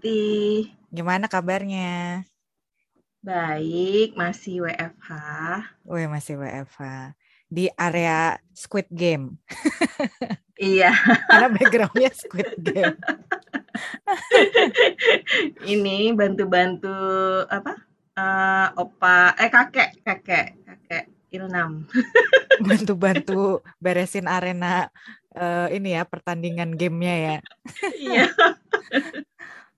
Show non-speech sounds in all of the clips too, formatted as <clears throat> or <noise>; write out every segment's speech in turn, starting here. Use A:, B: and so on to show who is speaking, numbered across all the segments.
A: Halo Resti.
B: Gimana kabarnya?
A: Baik, masih WFH.
B: Wih, masih WFH. Di area Squid Game. <laughs>
A: Iya.
B: Karena backgroundnya Squid Game. <laughs>
A: Ini bantu-bantu apa? Uh, opa, eh kakek, kakek, kakek Ilnam. <laughs>
B: Bantu-bantu beresin arena uh, ini ya pertandingan gamenya ya.
A: Iya.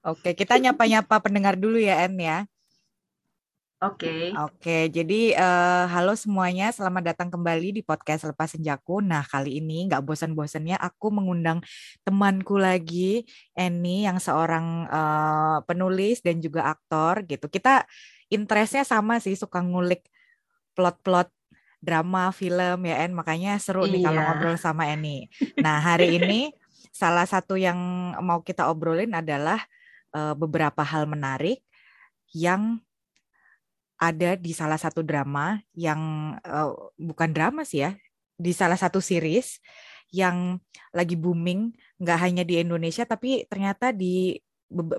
B: Oke, kita nyapa-nyapa pendengar dulu ya, En ya.
A: Oke.
B: Okay. Oke, jadi uh, halo semuanya, selamat datang kembali di podcast Lepas Senjaku. Nah, kali ini nggak bosan-bosannya aku mengundang temanku lagi, Eni, yang seorang uh, penulis dan juga aktor gitu. Kita interestnya sama sih, suka ngulik plot-plot drama, film ya, En. Makanya seru iya. nih kalau ngobrol sama Eni. Nah, hari ini <laughs> salah satu yang mau kita obrolin adalah uh, beberapa hal menarik yang ada di salah satu drama yang uh, bukan drama sih ya, di salah satu series yang lagi booming nggak hanya di Indonesia tapi ternyata di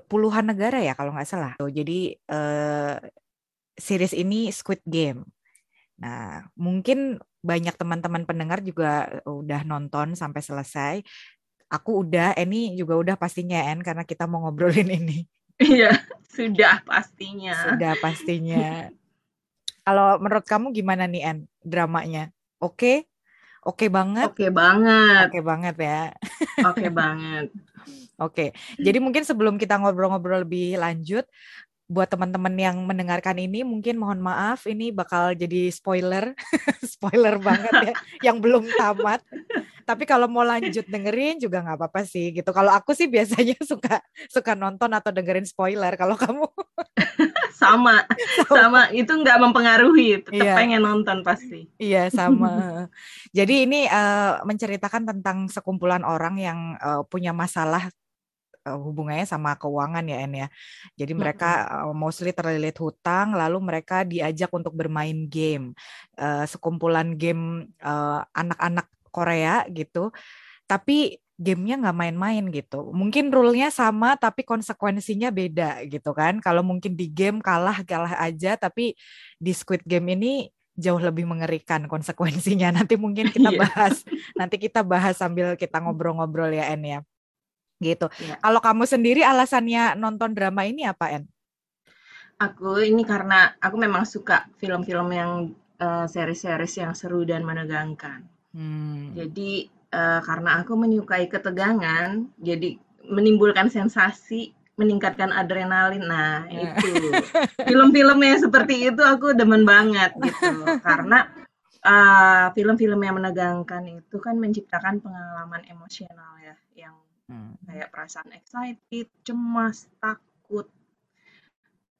B: puluhan negara ya kalau nggak salah. Jadi uh, series ini Squid Game. Nah, mungkin banyak teman-teman pendengar juga udah nonton sampai selesai. Aku udah, ini juga udah pastinya En karena kita mau ngobrolin ini.
A: Iya, sudah pastinya.
B: Sudah pastinya. Kalau menurut kamu gimana nih En dramanya? Oke? Oke banget?
A: Oke banget.
B: Oke banget ya.
A: Oke banget. <laughs>
B: Oke. Jadi mungkin sebelum kita ngobrol-ngobrol lebih lanjut, buat teman-teman yang mendengarkan ini mungkin mohon maaf ini bakal jadi spoiler. <laughs> Spoiler banget ya yang belum tamat. Tapi kalau mau lanjut dengerin juga nggak apa-apa sih gitu. Kalau aku sih biasanya <laughs> suka suka nonton atau dengerin spoiler kalau kamu. <laughs>
A: Sama sama. itu nggak mempengaruhi tetap iya. pengen nonton pasti.
B: Iya sama. Jadi ini uh, menceritakan tentang sekumpulan orang yang uh, punya masalah hubungannya sama keuangan ya En ya. Jadi mereka uh, mostly terlilit hutang, lalu mereka diajak untuk bermain game, uh, sekumpulan game anak-anak uh, Korea gitu. Tapi gamenya nggak main-main gitu. Mungkin rule-nya sama tapi konsekuensinya beda gitu kan. Kalau mungkin di game kalah kalah aja, tapi di Squid Game ini jauh lebih mengerikan konsekuensinya. <laughs> Nanti mungkin kita iya. bahas, nanti kita bahas sambil kita ngobrol-ngobrol ya En ya gitu. Ya. Kalau kamu sendiri alasannya nonton drama ini apa, En?
A: Aku ini karena aku memang suka film-film yang uh, series-series yang seru dan menegangkan. Hmm. Jadi uh, karena aku menyukai ketegangan, jadi menimbulkan sensasi, meningkatkan adrenalin. Nah, yeah. itu film-film yang seperti itu aku demen banget gitu. karena uh, film-film yang menegangkan itu kan menciptakan pengalaman emosional ya, yang Hmm. Kayak perasaan excited, cemas, takut,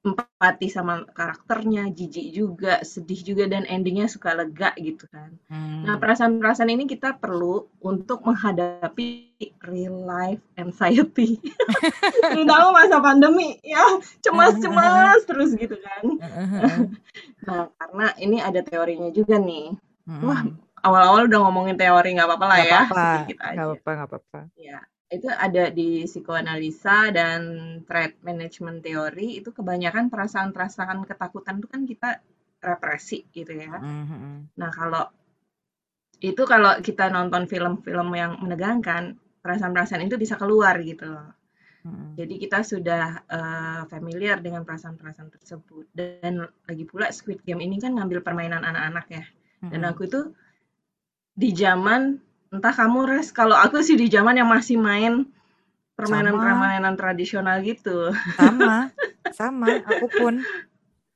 A: empati sama karakternya, jijik juga, sedih juga, dan endingnya suka lega gitu kan. Hmm. Nah perasaan-perasaan ini kita perlu untuk menghadapi real life anxiety. <laughs> Terutama masa pandemi, ya cemas-cemas <laughs> terus gitu kan. <laughs> nah karena ini ada teorinya juga nih. Hmm. Wah awal-awal udah ngomongin teori nggak apa-apa lah gak ya.
B: Apa -apa. Nggak apa-apa, nggak apa-apa.
A: Ya itu ada di psikoanalisa dan threat management teori itu kebanyakan perasaan-perasaan ketakutan itu kan kita represi gitu ya. Mm-hmm. Nah kalau itu kalau kita nonton film-film yang menegangkan perasaan-perasaan itu bisa keluar gitu Mm-hmm. Jadi kita sudah uh, familiar dengan perasaan-perasaan tersebut dan lagi pula Squid Game ini kan ngambil permainan anak-anak ya. Mm-hmm. Dan aku itu di zaman entah kamu res kalau aku sih di zaman yang masih main permainan-permainan tradisional gitu.
B: Sama <laughs> sama aku pun.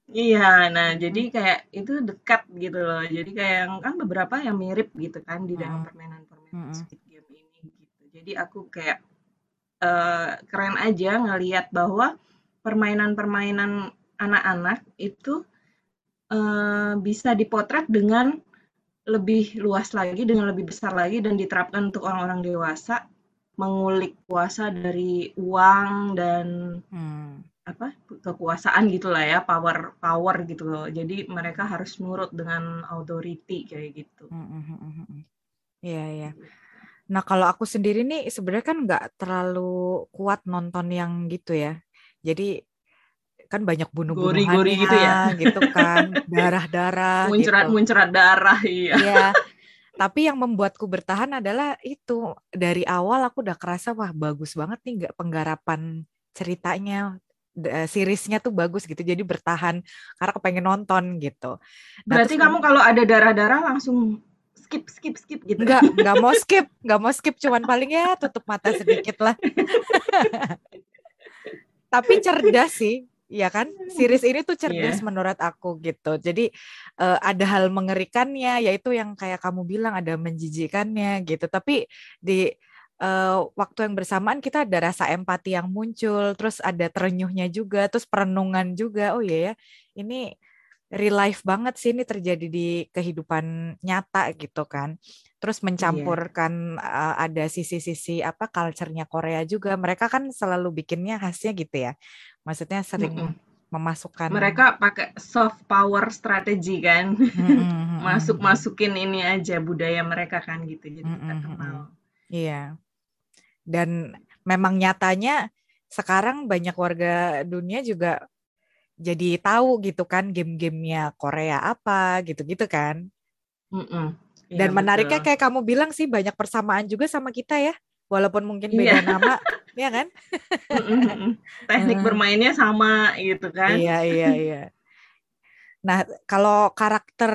A: Iya nah jadi kayak itu dekat gitu loh. Jadi kayak kan beberapa yang mirip gitu kan di dalam permainan-permainan hmm. Squid Game ini gitu. Jadi aku kayak uh, keren aja ngelihat bahwa permainan-permainan anak-anak itu uh, bisa dipotret dengan lebih luas lagi dengan lebih besar lagi dan diterapkan untuk orang-orang dewasa mengulik kuasa dari uang dan hmm. apa kekuasaan gitulah ya power power gitu. Loh jadi mereka harus nurut dengan authority kayak gitu.
B: Hmm, hmm, hmm, iya iya. Nah kalau aku sendiri nih sebenarnya kan nggak terlalu kuat nonton yang gitu ya. Jadi kan banyak bunuh-bunuhannya
A: gitu ya.
B: gitu kan, darah-darah
A: muncrat
B: gitu.
A: muncrat darah iya.
B: Iya. Tapi yang membuatku bertahan adalah itu dari awal aku udah kerasa wah bagus banget nih nggak penggarapan ceritanya seriesnya tuh bagus gitu jadi bertahan karena kepengen nonton gitu.
A: Nah, Berarti kamu kalau ada darah-darah langsung skip skip skip gitu.
B: Enggak, enggak mau skip, enggak mau skip cuman paling ya tutup mata sedikit lah. <laughs> Tapi cerdas sih, ya kan? Series ini tuh cerdas yeah. menurut aku gitu. Jadi uh, ada hal mengerikannya yaitu yang kayak kamu bilang ada menjijikannya gitu. Tapi di uh, waktu yang bersamaan kita ada rasa empati yang muncul, terus ada terenyuhnya juga, terus perenungan juga. Oh iya ya, ini real life banget sih ini terjadi di kehidupan nyata gitu kan. Terus iya. mencampurkan yeah. uh, ada sisi-sisi apa culture-nya Korea juga. Mereka kan selalu bikinnya khasnya gitu ya. Maksudnya sering mm -mm. memasukkan
A: mereka pakai soft power strategi kan. Mm <laughs> -mm. Masuk-masukin ini aja budaya mereka kan gitu. Jadi mm -mm. kita kenal.
B: Iya dan memang nyatanya sekarang banyak warga dunia juga jadi tahu gitu kan game-gamenya Korea apa gitu-gitu kan. Mm-mm. Ya, Dan menariknya betul. kayak kamu bilang sih banyak persamaan juga sama kita ya, walaupun mungkin beda yeah. nama, <laughs> ya kan?
A: Teknik bermainnya sama gitu kan?
B: Iya iya iya. Nah kalau karakter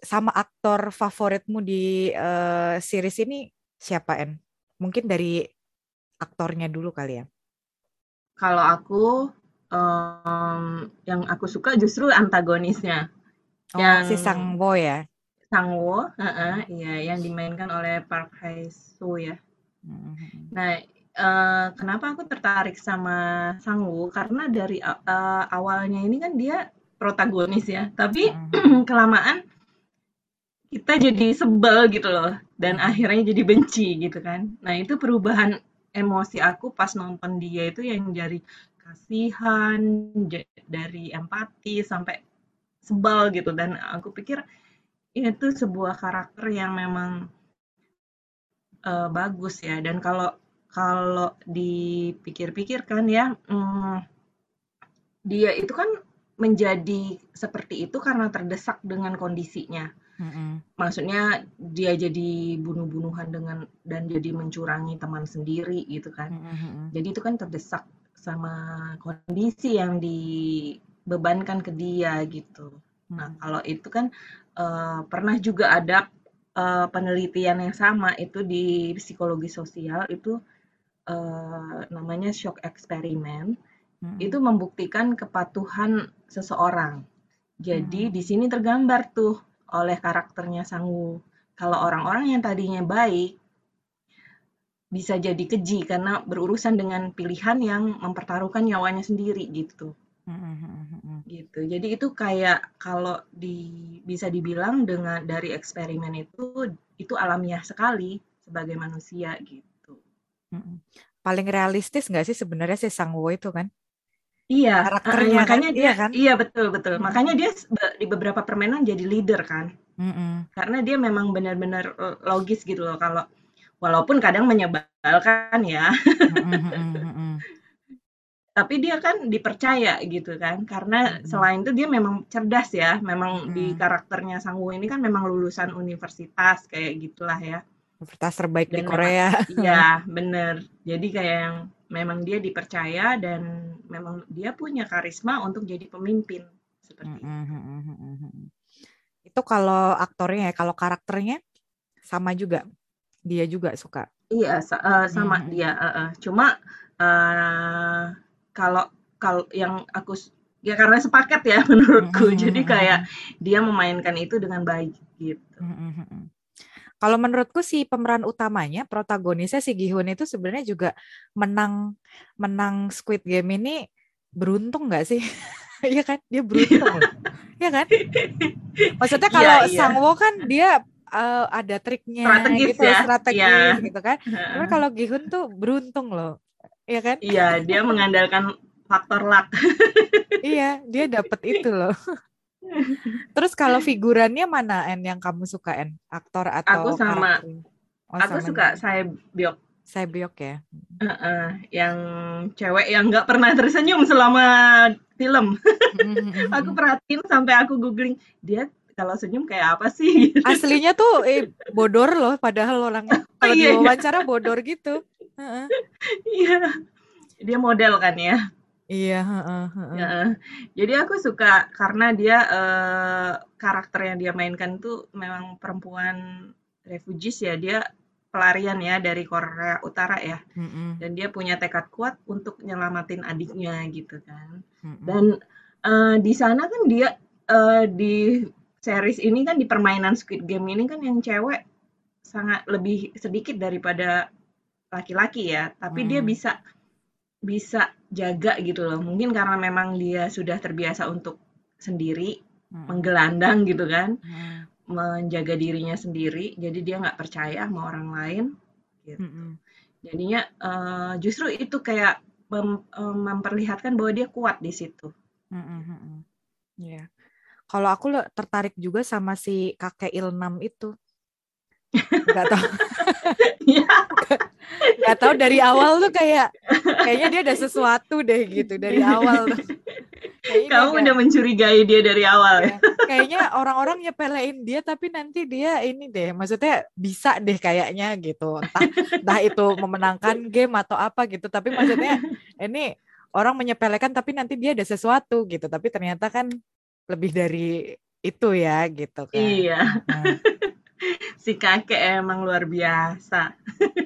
B: sama aktor favoritmu di uh, series ini siapa En? Mungkin dari aktornya dulu kali ya?
A: Kalau aku um, yang aku suka justru antagonisnya.
B: Oh, yang si Sangwo ya?
A: Sangwo, uh -uh, iya yang dimainkan oleh Park Hae Soo ya. Mm-hmm. Nah, uh, kenapa aku tertarik sama Sangwo? Karena dari uh, awalnya ini kan dia protagonis ya, tapi mm-hmm. <clears throat> kelamaan kita jadi sebel gitu loh dan mm-hmm. akhirnya jadi benci gitu kan. Nah, itu perubahan emosi aku pas nonton dia itu yang dari kasihan, dari empati sampai sebal gitu dan aku pikir itu sebuah karakter yang memang uh, bagus ya dan kalau kalau dipikir-pikir kan ya hmm, dia itu kan menjadi seperti itu karena terdesak dengan kondisinya Mm-hmm. Maksudnya dia jadi bunuh-bunuhan dengan dan jadi mencurangi teman sendiri gitu kan. Mm-hmm. Jadi itu kan terdesak sama kondisi yang dibebankan ke dia gitu. Mm-hmm. Nah kalau itu kan uh, pernah juga ada uh, penelitian yang sama itu di psikologi sosial itu uh, namanya shock eksperimen. Mm-hmm. Itu membuktikan kepatuhan seseorang. Jadi mm-hmm. di sini tergambar tuh oleh karakternya Sangwoo. Kalau orang-orang yang tadinya baik bisa jadi keji karena berurusan dengan pilihan yang mempertaruhkan nyawanya sendiri gitu. gitu. Jadi itu kayak kalau di bisa dibilang dengan dari eksperimen itu itu alamiah sekali sebagai manusia gitu.
B: Paling realistis nggak sih sebenarnya si Sangwoo itu kan?
A: Iya, karakternya makanya kan? dia iya kan? Iya betul betul. Hmm. Makanya dia di beberapa permainan jadi leader kan. Hmm. Karena dia memang benar-benar e, logis gitu loh kalau walaupun kadang menyebalkan ya. Hmm. Tapi dia kan dipercaya gitu kan. Karena selain itu dia memang cerdas ya. Memang di karakternya Sangwoo ini kan memang lulusan universitas kayak gitulah ya.
B: Universitas terbaik Dan di Korea. <laughs>
A: Iya, <laughs> bener. Jadi kayak yang memang dia dipercaya dan memang dia punya karisma untuk jadi pemimpin seperti itu.
B: Itu kalau aktornya ya, kalau karakternya sama juga, dia juga suka.
A: Iya, uh, sama hmm. dia. Uh, uh. Cuma uh, kalau kalau yang aku ya karena sepaket ya <laughs> menurutku, hmm. jadi kayak dia memainkan itu dengan baik gitu. Hmm.
B: Kalau menurutku si pemeran utamanya, protagonisnya si Gihun itu sebenarnya juga menang menang Squid Game ini beruntung nggak sih? <laughs> Iya kan, dia beruntung. Iya kan? Maksudnya iya, kalau yeah, yeah. Sangwo kan dia uh, ada triknya
A: strategis
B: gitu,
A: ya.
B: strategi yeah. gitu kan. Tapi kalau Gihun tuh beruntung loh. Iya kan?
A: Iya, dia mengandalkan faktor luck.
B: iya, dia dapet itu loh. <laughs> Terus kalau figurannya mana En yang kamu suka En? Aktor atau
A: Aku sama Oh, aku suka saya biok.
B: Saya biok ya.
A: Uh -uh, yang cewek yang nggak pernah tersenyum selama film. Mm-hmm. aku perhatiin sampai aku googling dia kalau senyum kayak apa sih? <laughs>
B: Aslinya tuh eh, bodor loh, padahal orang kalau iya, iya, diwawancara bodor gitu.
A: Iya, dia model kan ya.
B: Iya. Uh, uh,
A: uh. Ya, jadi aku suka karena dia uh, karakter yang dia mainkan tuh memang perempuan refugees ya. Dia pelarian ya dari Korea Utara ya, mm dan dia punya tekad kuat untuk nyelamatin adiknya gitu kan. Mm. Dan uh, di sana kan dia uh, di series ini kan di permainan Squid Game ini kan yang cewek sangat lebih sedikit daripada laki-laki ya, tapi mm. dia bisa bisa jaga gitu loh. Mungkin karena memang dia sudah terbiasa untuk sendiri, hmm. menggelandang gitu kan, hmm. menjaga dirinya sendiri. Jadi dia nggak percaya sama orang lain. Gitu. Hmm. Jadinya uh, justru itu kayak mem uh, memperlihatkan bahwa dia kuat di situ.
B: Hmm. hmm. Yeah. Kalau aku tertarik juga sama si kakek Ilnam itu. <laughs> Gak tau. Iya. Gak tau dari awal tuh kayak kayaknya dia ada sesuatu deh gitu dari awal tuh.
A: Kayaknya Kamu dia, udah mencurigai dia dari awal ya.
B: Kayaknya orang-orang nyepelein dia tapi nanti dia ini deh, maksudnya bisa deh kayaknya gitu. Entah, entah itu memenangkan game atau apa gitu. Tapi maksudnya ini orang menyepelekan tapi nanti dia ada sesuatu gitu. Tapi ternyata kan lebih dari itu ya gitu kan.
A: Iya. Nah si kakek emang luar biasa.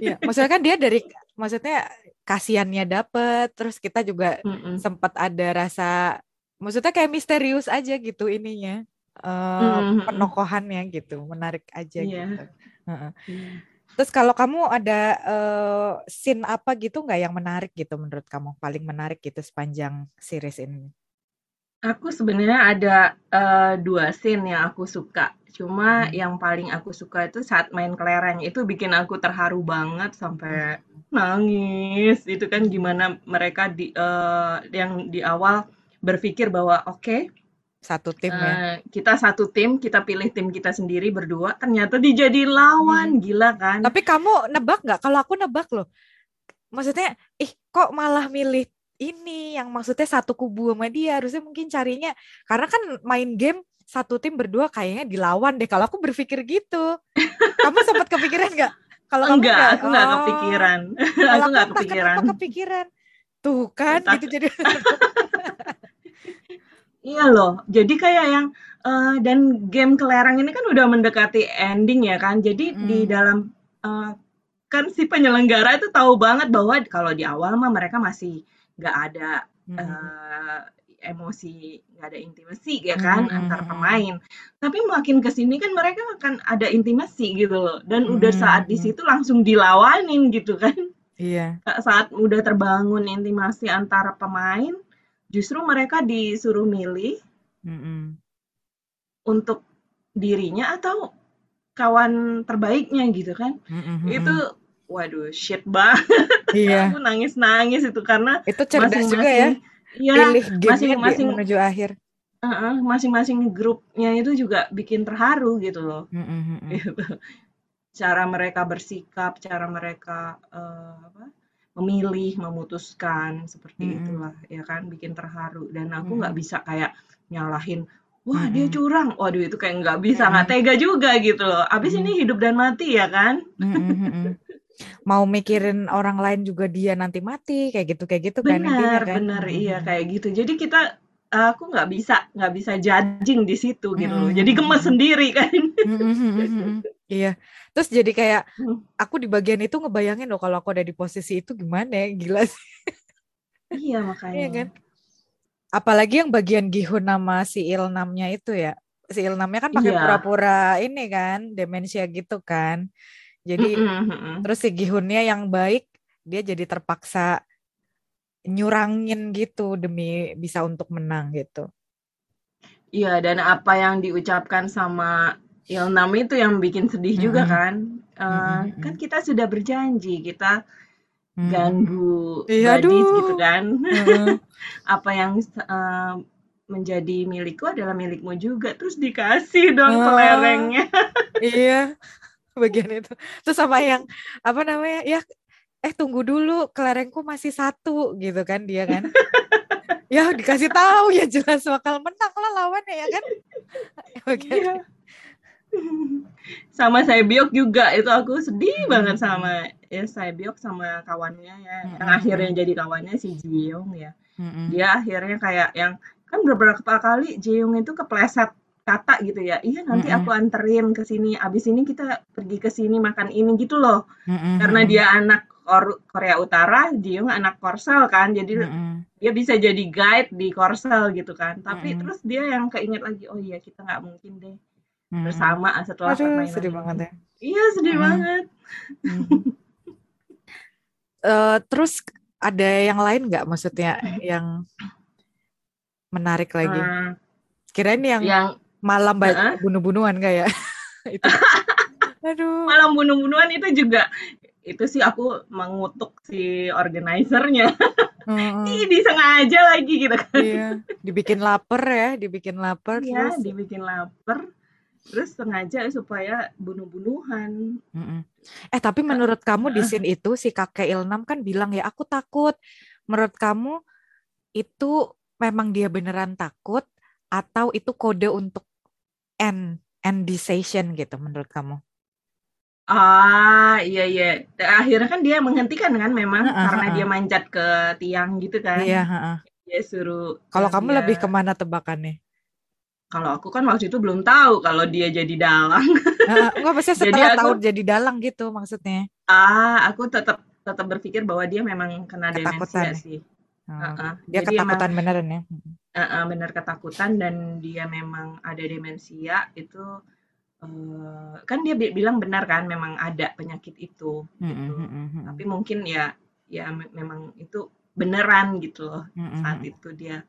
B: Iya, maksudnya kan dia dari maksudnya kasihannya dapet, terus kita juga mm -mm. sempat ada rasa, maksudnya kayak misterius aja gitu ininya, uh, mm -hmm. penokohannya gitu, menarik aja yeah. gitu. Uh -uh. Yeah. Terus kalau kamu ada uh, scene apa gitu nggak yang menarik gitu menurut kamu paling menarik gitu sepanjang series ini?
A: Aku sebenarnya ada uh, dua scene yang aku suka. Cuma hmm. yang paling aku suka itu saat main kelereng, itu bikin aku terharu banget sampai nangis. Itu kan gimana mereka di uh, yang di awal berpikir bahwa oke, okay,
B: satu tim uh, ya.
A: Eh, kita satu tim, kita pilih tim kita sendiri berdua, ternyata dijadi lawan, hmm. gila kan?
B: Tapi kamu nebak nggak? Kalau aku nebak loh. Maksudnya, ih kok malah milih ini yang maksudnya satu kubu sama dia harusnya mungkin carinya karena kan main game satu tim berdua kayaknya dilawan deh. Kalau aku berpikir gitu. <laughs> kamu sempat kepikiran nggak?
A: Kalau kamu enggak, aku nggak oh. kepikiran. aku nggak kepikiran.
B: Kenapa kepikiran? Tuh kan, Entah. gitu jadi. <laughs>
A: iya loh. Jadi kayak yang uh, dan game kelerang ini kan udah mendekati ending ya kan. Jadi hmm. di dalam uh, kan si penyelenggara itu tahu banget bahwa kalau di awal mah mereka masih nggak ada hmm. uh, emosi nggak ada intimasi ya kan hmm. antar pemain tapi makin ke sini kan mereka akan ada intimasi gitu loh dan hmm. udah saat di situ langsung dilawanin gitu kan
B: iya
A: saat udah terbangun intimasi antara pemain justru mereka disuruh milih hmm. untuk dirinya atau kawan terbaiknya gitu kan hmm. itu waduh shit banget iya. <laughs> aku nangis nangis itu karena
B: itu cerdas juga ya ya, pilih masing-masing menuju akhir.
A: Uh-uh, masing-masing grupnya itu juga bikin terharu gitu loh. Mm-hmm. Gitu. Cara mereka bersikap, cara mereka uh, apa, memilih, memutuskan seperti mm-hmm. itulah ya kan bikin terharu. Dan aku nggak mm-hmm. bisa kayak nyalahin wah mm-hmm. dia curang, waduh itu kayak nggak bisa nggak mm-hmm. tega juga gitu loh. Abis mm-hmm. ini hidup dan mati ya kan.
B: Mm-hmm mau mikirin orang lain juga dia nanti mati kayak gitu kayak gitu kan
A: benar kan? benar. Iya kayak gitu. Jadi kita aku nggak bisa nggak bisa judging di situ gitu loh. Jadi gemes sendiri kan.
B: Iya. Terus jadi kayak hmm. aku di bagian itu ngebayangin loh kalau aku ada di posisi itu gimana ya gila sih.
A: Iya makanya. Iya kan?
B: Apalagi yang bagian Gihun nama si Ilnamnya itu ya. Si Ilnamnya kan pakai iya. pura-pura ini kan demensia gitu kan jadi mm -hmm. terus si Gihunnya yang baik dia jadi terpaksa nyurangin gitu demi bisa untuk menang gitu.
A: Iya dan apa yang diucapkan sama Ilnam itu yang bikin sedih mm -hmm. juga kan. Uh, mm -hmm. Kan kita sudah berjanji kita ganggu iya, badis gitu kan. Mm. <laughs> apa yang uh, menjadi milikku adalah milikmu juga terus dikasih dong uh, kelerengnya.
B: iya <laughs> <laughs> bagian itu terus sama yang apa namanya ya eh tunggu dulu kelerengku masih satu gitu kan dia kan <laughs> ya dikasih tahu ya jelas bakal menang lah lawannya ya kan bagian <laughs> iya.
A: sama saya biok juga itu aku sedih hmm. banget sama ya saya biok sama kawannya ya hmm. yang akhirnya jadi kawannya si Jiyoung ya hmm. dia akhirnya kayak yang kan beberapa kali Jiyoung itu kepleset kata gitu ya iya nanti mm-hmm. aku anterin ke sini abis ini kita pergi ke sini makan ini gitu loh mm-hmm. karena dia anak Kor Korea Utara dia anak Korsel kan jadi mm-hmm. dia bisa jadi guide di Korsel gitu kan tapi mm-hmm. terus dia yang keinget lagi oh iya kita nggak mungkin deh mm-hmm. bersama setelah
B: Aduh, permainan sedih ini. banget ya
A: iya sedih mm-hmm. banget
B: mm-hmm. uh, terus ada yang lain nggak maksudnya yang menarik lagi uh, kirain yang, yang malam uh bunuh-bunuhan kayak <laughs> itu.
A: Aduh. Malam bunuh-bunuhan itu juga itu sih aku mengutuk si organizernya. Hmm. Ih, disengaja lagi gitu kan. Iya,
B: dibikin lapar ya, dibikin lapar
A: iya, terus dibikin lapar. Terus sengaja supaya bunuh-bunuhan. Mm
B: Eh, tapi menurut kamu di scene itu si kakek Ilnam kan bilang ya, aku takut. Menurut kamu itu memang dia beneran takut atau itu kode untuk end end decision gitu menurut kamu?
A: Ah, iya iya. Akhirnya kan dia menghentikan kan memang uh, uh, karena uh, dia manjat ke tiang gitu kan.
B: Iya, uh, uh.
A: Dia suruh
B: Kalau kamu dia... lebih ke mana tebakannya?
A: Kalau aku kan waktu itu belum tahu kalau dia jadi dalang.
B: Uh, enggak maksudnya <laughs> setelah jadi aku, tahu jadi dalang gitu maksudnya.
A: Ah, aku tetap tetap berpikir bahwa dia memang kena demensia sih.
B: Uh, Dia Jadi ketakutan emang, beneran ya?
A: Uh, uh, bener ketakutan dan dia memang ada demensia itu uh, kan dia bilang benar kan memang ada penyakit itu mm -hmm. gitu. Mm -hmm. Tapi mungkin ya ya memang itu beneran gitu loh mm -hmm. saat itu dia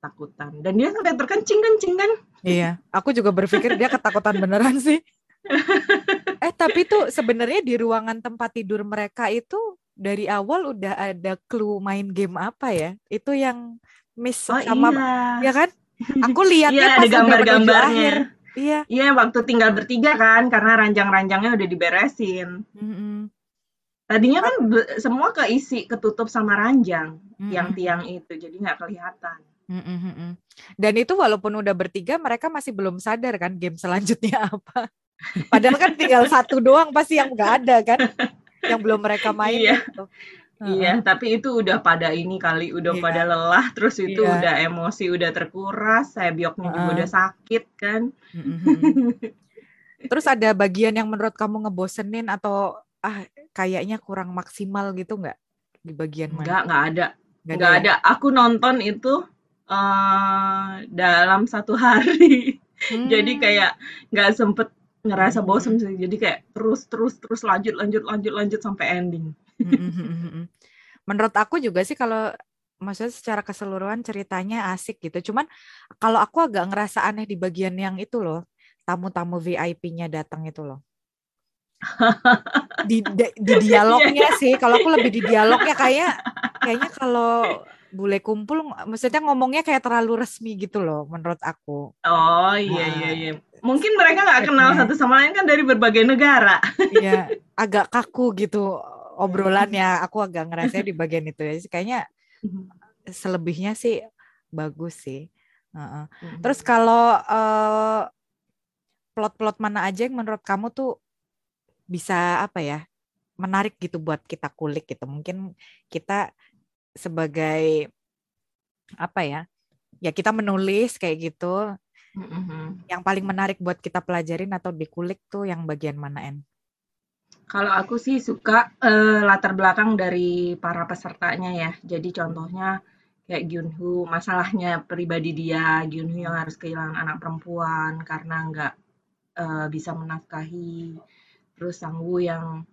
A: ketakutan dan dia sampai terkencing kencing kan?
B: Iya, aku juga berpikir dia ketakutan beneran sih. <laughs> eh tapi tuh sebenarnya di ruangan tempat tidur mereka itu dari awal udah ada clue main game apa ya? Itu yang miss oh, sama iya. ya kan? Aku lihatnya
A: iya, pas ada gambar-gambarnya. Iya. Iya, waktu tinggal bertiga kan karena ranjang-ranjangnya udah diberesin. Mm -hmm. Tadinya kan semua keisi ketutup sama ranjang mm -hmm. yang tiang itu, jadi nggak kelihatan.
B: Dan itu walaupun udah bertiga, mereka masih belum sadar kan game selanjutnya <laughs> apa. Padahal kan tinggal satu doang pasti yang nggak ada kan. <laughs> yang belum mereka <laughs> main
A: iya. gitu. Iya, tapi itu udah pada ini kali, udah yeah. pada lelah, terus itu yeah. udah emosi, udah terkuras, saya bioknya uh. juga udah sakit kan.
B: terus ada bagian yang menurut kamu ngebosenin atau ah kayaknya kurang maksimal gitu nggak di bagian
A: mana? Nggak, nggak ada, nggak, nggak ada. ada. Aku nonton itu uh, dalam satu hari, hmm. <laughs> jadi kayak nggak sempet ngerasa bosen sih. Jadi kayak terus terus terus lanjut lanjut lanjut lanjut sampai ending.
B: Menurut aku juga sih kalau maksudnya secara keseluruhan ceritanya asik gitu. Cuman kalau aku agak ngerasa aneh di bagian yang itu loh tamu-tamu VIP-nya datang itu loh. Di, di, di <laughs> dialognya iya. sih. Kalau aku lebih di dialognya kayak kayaknya kalau bule kumpul maksudnya ngomongnya kayak terlalu resmi gitu loh menurut aku
A: oh iya nah, iya iya mungkin mereka nggak kenal satu sama lain kan dari berbagai negara. <laughs>
B: Iya, agak kaku gitu obrolannya. Aku agak ngerasa di bagian itu ya. Kayaknya mhm. selebihnya sih bagus sih. Uh-uh. Terus kalau uh, plot-plot mana aja yang menurut kamu tuh bisa apa ya menarik gitu buat kita kulik gitu. Mungkin kita sebagai apa ya? Ya kita menulis kayak gitu Mm-hmm. Yang paling menarik buat kita pelajarin atau dikulik tuh yang bagian mana En?
A: Kalau aku sih suka uh, latar belakang dari para pesertanya ya. Jadi contohnya kayak Gyunhu, masalahnya pribadi dia, Gyunhu yang harus kehilangan anak perempuan karena nggak uh, bisa menafkahi. Terus Sangwoo yang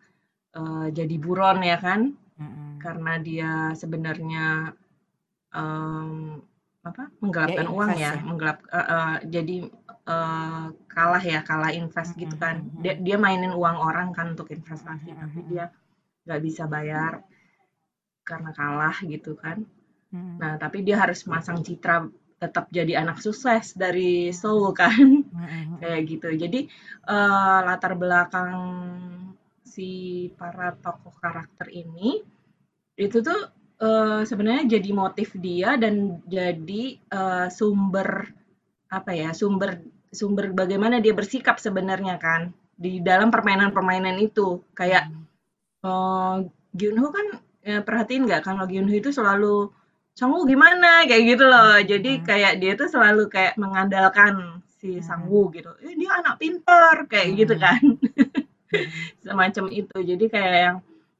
A: uh, jadi buron ya kan, karena dia sebenarnya um, apa menggelapkan ya, uang ya, ya. menggelap uh, uh, jadi uh, kalah ya kalah invest gitu kan. dia, dia mainin uang orang kan untuk investasi tapi dia nggak bisa bayar karena kalah gitu kan. Nah tapi dia harus masang citra tetap jadi anak sukses dari Seoul kan. Hmm. kayak gitu. Jadi uh, latar belakang si para tokoh karakter ini itu tuh uh, sebenarnya jadi motif dia dan jadi uh, sumber apa ya sumber sumber bagaimana dia bersikap sebenarnya kan di dalam permainan-permainan itu kayak hmm. uh, Gyunho kan ya, perhatiin nggak kalau Gyunho itu selalu Sangwoo gimana kayak gitu loh jadi hmm. kayak dia tuh selalu kayak mengandalkan si hmm. Sangwoo gitu eh, dia anak pintar kayak hmm. gitu kan <laughs> <laughs> semacam itu jadi kayak yang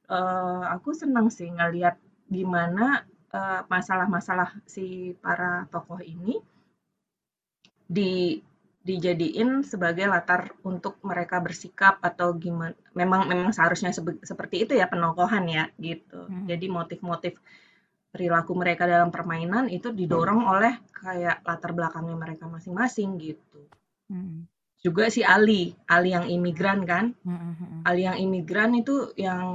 A: uh, aku senang sih ngelihat gimana masalah masalah-masalah si para tokoh ini di dijadiin sebagai latar untuk mereka bersikap atau gimana memang memang seharusnya seperti itu ya penokohan ya gitu hmm. jadi motif-motif perilaku mereka dalam permainan itu didorong hmm. oleh kayak latar belakangnya mereka masing-masing gitu. Hmm. Juga si Ali, Ali yang imigran kan, hmm. hmm, hmm. Ali yang imigran itu yang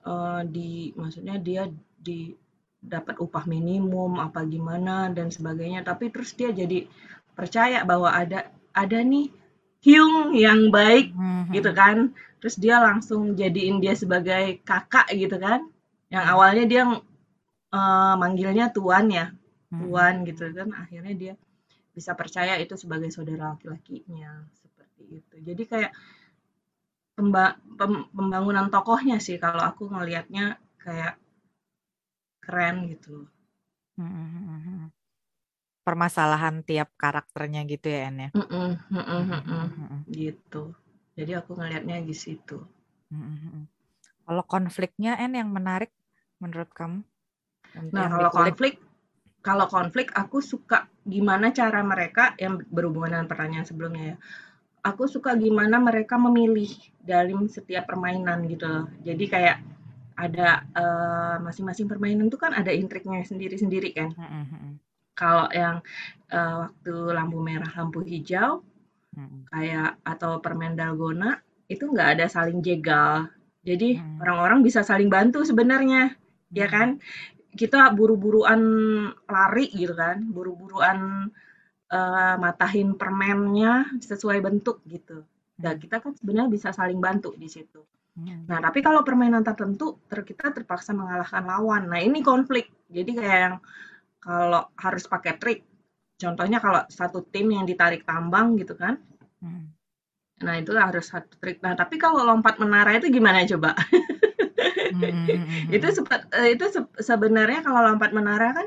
A: uh, di, maksudnya dia di dapat upah minimum apa gimana dan sebagainya, tapi terus dia jadi percaya bahwa ada ada nih Hyung yang baik hmm. gitu kan, terus dia langsung jadiin dia sebagai kakak gitu kan, yang awalnya dia uh, manggilnya tuan ya, hmm. tuan gitu kan akhirnya dia bisa percaya itu sebagai saudara laki-lakinya seperti itu. Jadi kayak pemba pem pembangunan tokohnya sih kalau aku ngelihatnya kayak keren gitu. Hmm,
B: hmm, hmm, Permasalahan tiap karakternya gitu ya En ya. Mm -mm, mm -mm,
A: mm -mm, gitu. Jadi aku ngelihatnya di situ.
B: Kalau konfliknya En yang menarik menurut kamu?
A: Nah, kalau konflik kalau konflik aku suka gimana cara mereka yang berhubungan dengan pertanyaan sebelumnya ya. Aku suka gimana mereka memilih dalam setiap permainan gitu loh. Jadi kayak ada uh, masing-masing permainan itu kan ada intriknya sendiri-sendiri kan. Mm -hmm. Kalau yang uh, waktu lampu merah, lampu hijau, mm -hmm. kayak atau permen dalgona itu nggak ada saling jegal. Jadi orang-orang mm -hmm. bisa saling bantu sebenarnya, mm -hmm. ya kan? kita buru-buruan lari gitu kan, buru-buruan uh, matahin permennya sesuai bentuk gitu. Dan kita kan sebenarnya bisa saling bantu di situ. Hmm. Nah, tapi kalau permainan tertentu ter kita terpaksa mengalahkan lawan. Nah, ini konflik. Jadi kayak yang kalau harus pakai trik. Contohnya kalau satu tim yang ditarik tambang gitu kan. Hmm. Nah, itu harus satu trik. Nah, tapi kalau lompat menara itu gimana coba? Hmm. <laughs> itu uh, itu se sebenarnya kalau lompat menara kan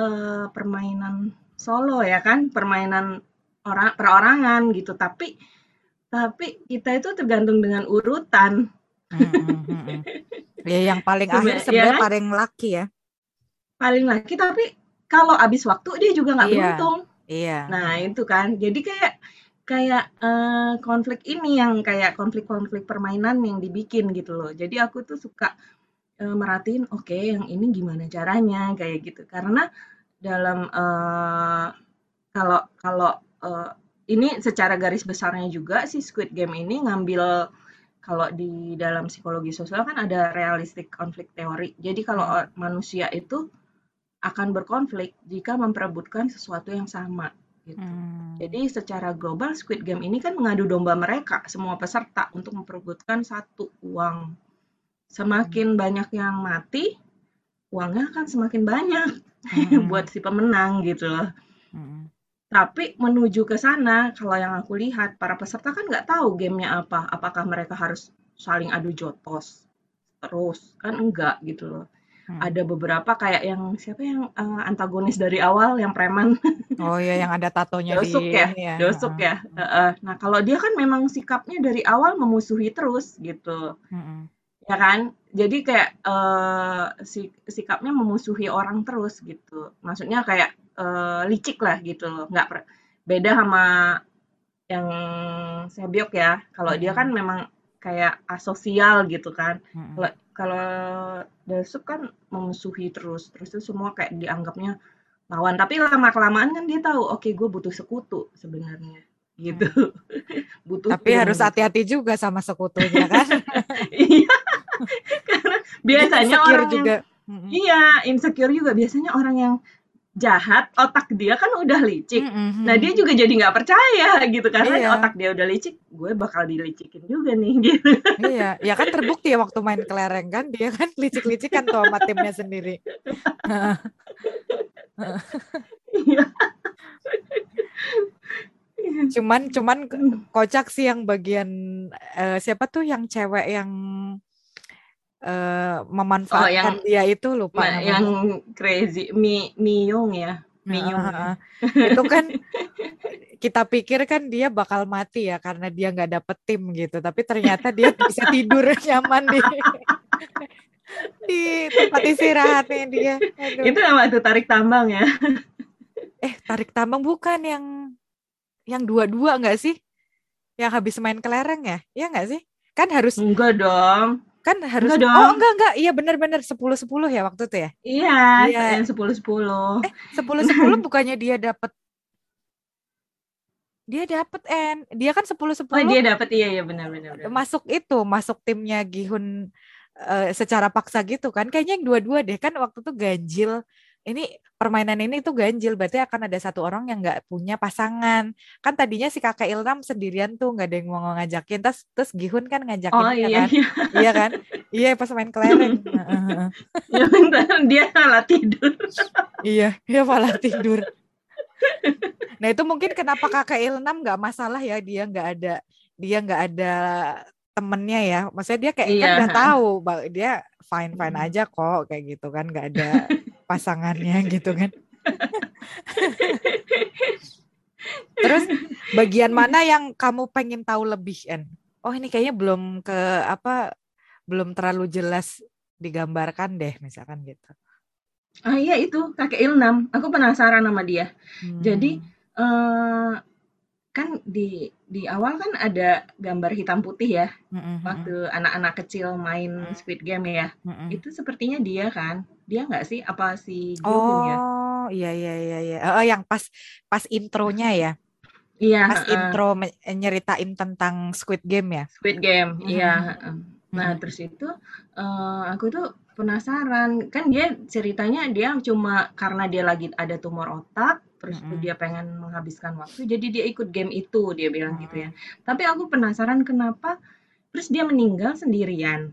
A: uh, permainan solo ya kan, permainan orang perorangan gitu. Tapi tapi kita itu tergantung dengan urutan.
B: Hmm, ya yang paling akhir sebenarnya ya, paling laki ya.
A: Paling laki tapi kalau habis waktu dia juga nggak iya, beruntung.
B: Iya.
A: Nah itu kan, jadi kayak kayak uh, konflik ini yang kayak konflik-konflik permainan yang dibikin gitu loh. Jadi aku tuh suka uh, merhatiin, oke okay, yang ini gimana caranya kayak gitu. Karena dalam uh, kalau kalau uh, ini secara garis besarnya juga si Squid Game ini ngambil kalau di dalam psikologi sosial kan ada realistic konflik teori. Jadi kalau manusia itu akan berkonflik jika memperebutkan sesuatu yang sama Gitu. Hmm. Jadi secara global Squid Game ini kan mengadu domba mereka semua peserta untuk memperebutkan satu uang. Semakin hmm. banyak yang mati, uangnya akan semakin banyak <laughs> hmm. buat si pemenang gitu loh. Hmm. Tapi menuju ke sana, kalau yang aku lihat para peserta kan nggak tahu gamenya apa. Apakah mereka harus saling adu jotos terus kan enggak gitu loh. Hmm. Ada beberapa kayak yang siapa yang uh, antagonis dari awal yang preman. <laughs>
B: Oh iya yang ada tatonya
A: Dosuk di ya. ya. Dosuk uh, ya. Uh, uh. Nah, kalau dia kan memang sikapnya dari awal memusuhi terus gitu. Hmm. Ya kan? Jadi kayak uh, si sikapnya memusuhi orang terus gitu. Maksudnya kayak uh, licik lah gitu loh. Nggak beda sama yang Sebyok ya. Kalau hmm. dia kan memang kayak asosial gitu kan. Hmm. Kalau kalau Dasuk kan memusuhi terus terus itu semua kayak dianggapnya lawan tapi lama kelamaan kan dia tahu oke okay, gue butuh sekutu sebenarnya gitu
B: hmm. <laughs> butuh tapi harus hati-hati juga sama sekutunya kan <laughs>
A: iya karena biasanya orang juga yang, iya insecure juga biasanya orang yang jahat, otak dia kan udah licik. Mm -hmm. Nah dia juga jadi nggak percaya gitu karena iya. otak dia udah licik, gue bakal dilicikin juga nih <laughs> gitu.
B: Iya, ya kan terbukti ya waktu main kelereng kan dia kan licik-licik kan tuh sama timnya sendiri. Iya. cuman cuman kocak sih yang bagian uh, siapa tuh yang cewek yang uh, memanfaatkan oh, yang, dia itu lupa
A: namanya. yang crazy. Mi Miyung ya. Miyung uh,
B: itu kan kita pikir kan dia bakal mati ya karena dia nggak dapet tim gitu tapi ternyata dia bisa tidur <laughs> nyaman di di tempat istirahatnya dia.
A: Aduh. itu apa tuh tarik tambang ya.
B: Eh tarik tambang bukan yang yang dua-dua nggak sih? Yang habis main kelereng ya? Ya nggak sih? Kan harus
A: enggak dong
B: kan harus enggak dong. oh enggak enggak. Iya benar-benar. Sepuluh sepuluh ya waktu itu ya?
A: Iya iya. sepuluh sepuluh
B: eh sepuluh sepuluh <laughs> bukannya dia dapat dia dapat en. Dia kan sepuluh sepuluh
A: oh dia dapat iya iya benar benar
B: masuk itu masuk timnya Gihun uh, secara paksa gitu kan. Kayaknya yang dua-dua deh. Kan waktu itu ganjil ini permainan ini tuh ganjil berarti akan ada satu orang yang nggak punya pasangan. Kan tadinya si kakak Ilham sendirian tuh nggak ada yang mau ngajakin. Terus terus Gihun kan ngajakin oh, iya, kan? iya. iya kan? Iya pas main kelereng. <laughs>
A: Ya, dia malah tidur.
B: Iya dia malah tidur. Nah itu mungkin kenapa kakak Ilham nggak masalah ya dia nggak ada dia nggak ada temennya ya? Maksudnya dia kayak kan iya. kan udah tahu dia fine fine hmm. aja kok kayak gitu kan nggak ada <laughs> pasangannya <laughs> gitu kan. Terus bagian mana yang kamu pengen tahu lebih En? Oh ini kayaknya belum ke apa belum terlalu jelas digambarkan deh misalkan gitu.
A: Ah iya itu kakek Ilnam. Aku penasaran sama dia. Hmm. jadi uh, kan di di awal kan ada gambar hitam putih ya mm-hmm. waktu anak-anak kecil main Squid Game ya. Mm-hmm. itu sepertinya dia kan dia nggak sih? Apa si
B: Gung ya? oh iya iya iya iya. Oh yang pas pas intronya ya?
A: Iya
B: pas uh, intro nyeritain tentang Squid Game ya?
A: Squid Game mm-hmm. iya nah mm-hmm. terus itu uh, aku tuh penasaran. Kan dia ceritanya dia cuma karena dia lagi ada tumor otak terus mm-hmm. dia pengen menghabiskan waktu jadi dia ikut game itu dia bilang mm-hmm. gitu ya tapi aku penasaran kenapa terus dia meninggal sendirian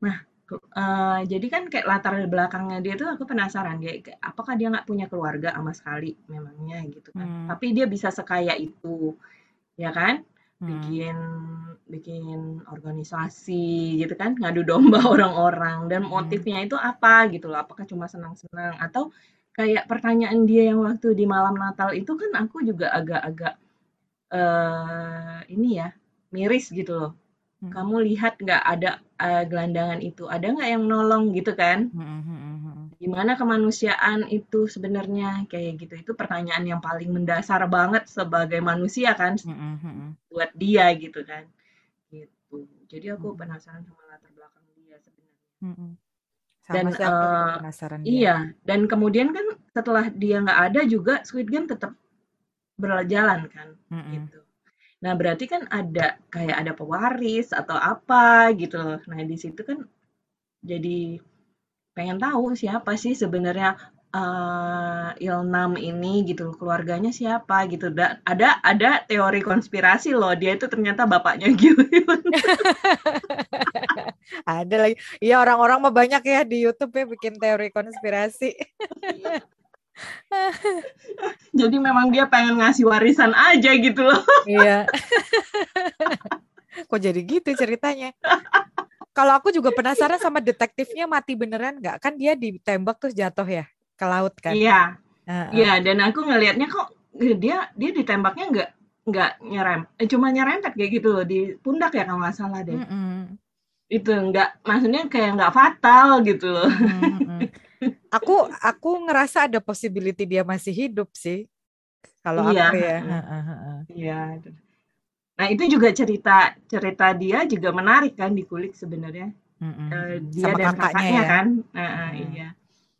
A: nah uh, jadi kan kayak latar belakangnya dia tuh aku penasaran dia apakah dia nggak punya keluarga sama sekali memangnya gitu kan mm. tapi dia bisa sekaya itu ya kan mm. bikin bikin organisasi gitu kan ngadu domba <laughs> orang-orang dan motifnya itu apa gitu loh apakah cuma senang-senang atau kayak pertanyaan dia yang waktu di malam Natal itu kan aku juga agak-agak uh, ini ya miris gitu loh. Hmm. Kamu lihat nggak ada uh, gelandangan itu, ada nggak yang nolong gitu kan? Hmm, hmm, hmm. Gimana kemanusiaan itu sebenarnya kayak gitu? Itu pertanyaan yang paling mendasar banget sebagai manusia kan, hmm, hmm, buat dia gitu kan, gitu. Jadi aku penasaran sama latar belakang dia sebenarnya. Hmm. Dan uh, penasaran dia. iya, dan kemudian kan setelah dia nggak ada juga Squid Game tetap berjalan kan, mm-hmm. gitu. Nah berarti kan ada kayak ada pewaris atau apa gitu loh. Nah di situ kan jadi pengen tahu siapa sih sebenarnya uh, Ilnam ini gitu keluarganya siapa gitu. Da, ada ada teori konspirasi loh dia itu ternyata bapaknya <laughs> gitu <laughs>
B: ada lagi. Iya orang-orang mah banyak ya di YouTube ya bikin teori konspirasi. <laughs>
A: Jadi memang dia pengen ngasih warisan aja gitu loh.
B: Iya. Kok jadi gitu ceritanya? Kalau aku juga penasaran sama detektifnya mati beneran nggak? Kan dia ditembak terus jatuh ya ke laut kan
A: iya uh-uh. iya dan aku ngelihatnya kok dia dia ditembaknya nggak nggak nyerem eh, cuma nyerempet kayak gitu loh di pundak ya kalau nggak salah deh mm-hmm. itu nggak maksudnya kayak nggak fatal gitu loh mm-hmm.
B: aku aku ngerasa ada possibility dia masih hidup sih kalau iya. aku ya
A: iya nah itu juga cerita cerita dia juga menarik kan di kulit sebenarnya mm-hmm. uh, dia Sama dan kakaknya, kakaknya ya? kan uh, uh, iya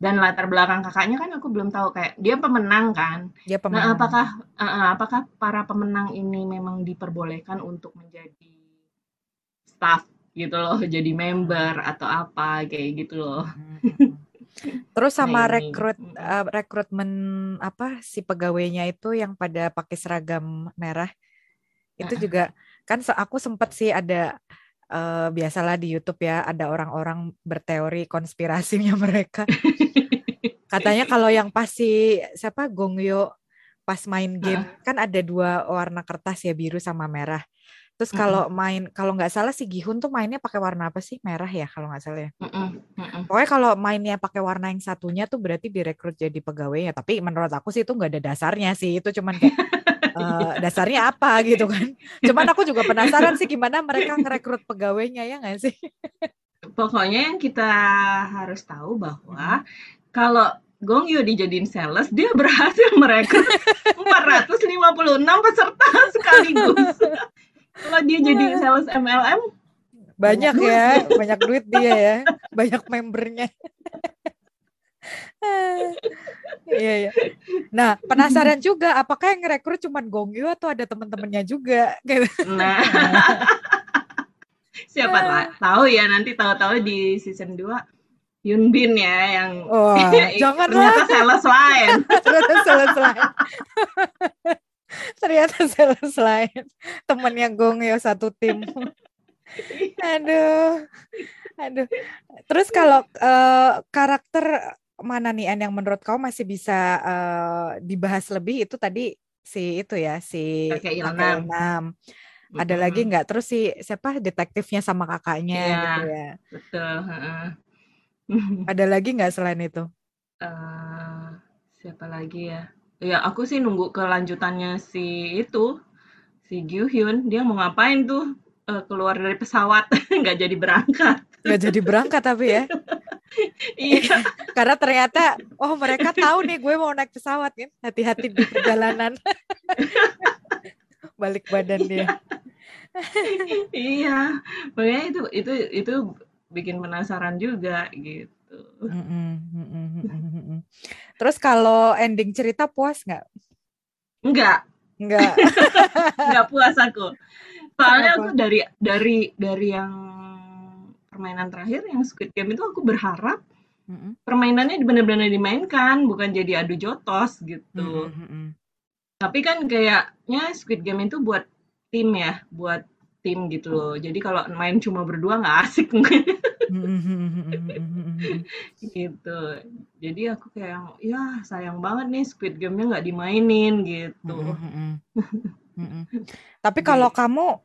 A: dan latar belakang kakaknya kan aku belum tahu kayak dia pemenang kan. Dia nah, pemenang. Nah, apakah uh, apakah para pemenang ini memang diperbolehkan untuk menjadi staff gitu loh, <laughs> jadi member atau apa kayak gitu loh. <laughs>
B: Terus sama nah, rekrut uh, rekrutmen apa si pegawainya itu yang pada pakai seragam merah itu juga kan aku sempat sih ada uh, biasalah di YouTube ya ada orang-orang berteori konspirasinya <laughs> mereka. Katanya <laughs> kalau yang pasti siapa Gongyo pas main game uh. kan ada dua warna kertas ya biru sama merah. Terus kalau mm-hmm. main kalau nggak salah si Gihun tuh mainnya pakai warna apa sih? Merah ya kalau nggak salah ya. Mm-hmm. Pokoknya kalau mainnya pakai warna yang satunya tuh berarti direkrut jadi pegawai ya. Tapi menurut aku sih itu nggak ada dasarnya sih. Itu cuman kayak uh, <laughs> dasarnya apa gitu kan. Cuman aku juga penasaran sih gimana mereka ngerekrut pegawainya ya nggak sih?
A: Pokoknya yang kita harus tahu bahwa kalau Gong Yu dijadiin sales, dia berhasil merekrut <laughs> 456 peserta sekaligus. Kalau dia jadi sales MLM
B: banyak ya, banyak duit dia ya, banyak membernya. <laughs> Iya ya. Nah, penasaran juga apakah yang ngerekrut cuma Gongyu atau ada teman-temannya juga gitu. Nah. <laughs>
A: Siapa nah. tahu ya nanti tahu-tahu di season 2 Yunbin ya yang
B: oh, <laughs> jangan <laughs>
A: ternyata sales lain. <laughs>
B: ternyata sales lain. Ternyata sales lain. Temen yang gongyo satu tim. Aduh aduh. Terus kalau uh, karakter mana nih An yang menurut kau masih bisa uh, dibahas lebih? Itu tadi si itu ya si
A: kakek Ilham.
B: Ada lagi nggak? Terus si siapa? Detektifnya sama kakaknya
A: ya,
B: gitu ya.
A: Betul <laughs>
B: ada lagi nggak selain itu
A: uh, siapa lagi ya Ya aku sih nunggu kelanjutannya si itu, si Hyun dia mau ngapain tuh, uh, keluar dari pesawat, <laughs> nggak jadi berangkat.
B: Nggak jadi berangkat tapi ya? <laughs> Iya. Karena ternyata, oh mereka tahu nih gue mau naik pesawat kan, hati-hati di perjalanan. Balik badan dia.
A: Iya, makanya itu itu itu bikin penasaran juga gitu.
B: Terus kalau ending cerita puas nggak?
A: Enggak.
B: Enggak.
A: Enggak <laughs> puas aku. Soalnya aku dari dari dari yang permainan terakhir yang Squid Game itu aku berharap permainannya benar-benar dimainkan, bukan jadi adu jotos gitu. Tapi kan kayaknya Squid Game itu buat tim ya, buat tim gitu loh. Jadi kalau main cuma berdua nggak asik mungkin. <laughs> gitu. Jadi aku kayak ya sayang banget nih Squid Game-nya nggak dimainin gitu. <laughs>
B: Tapi kalau kamu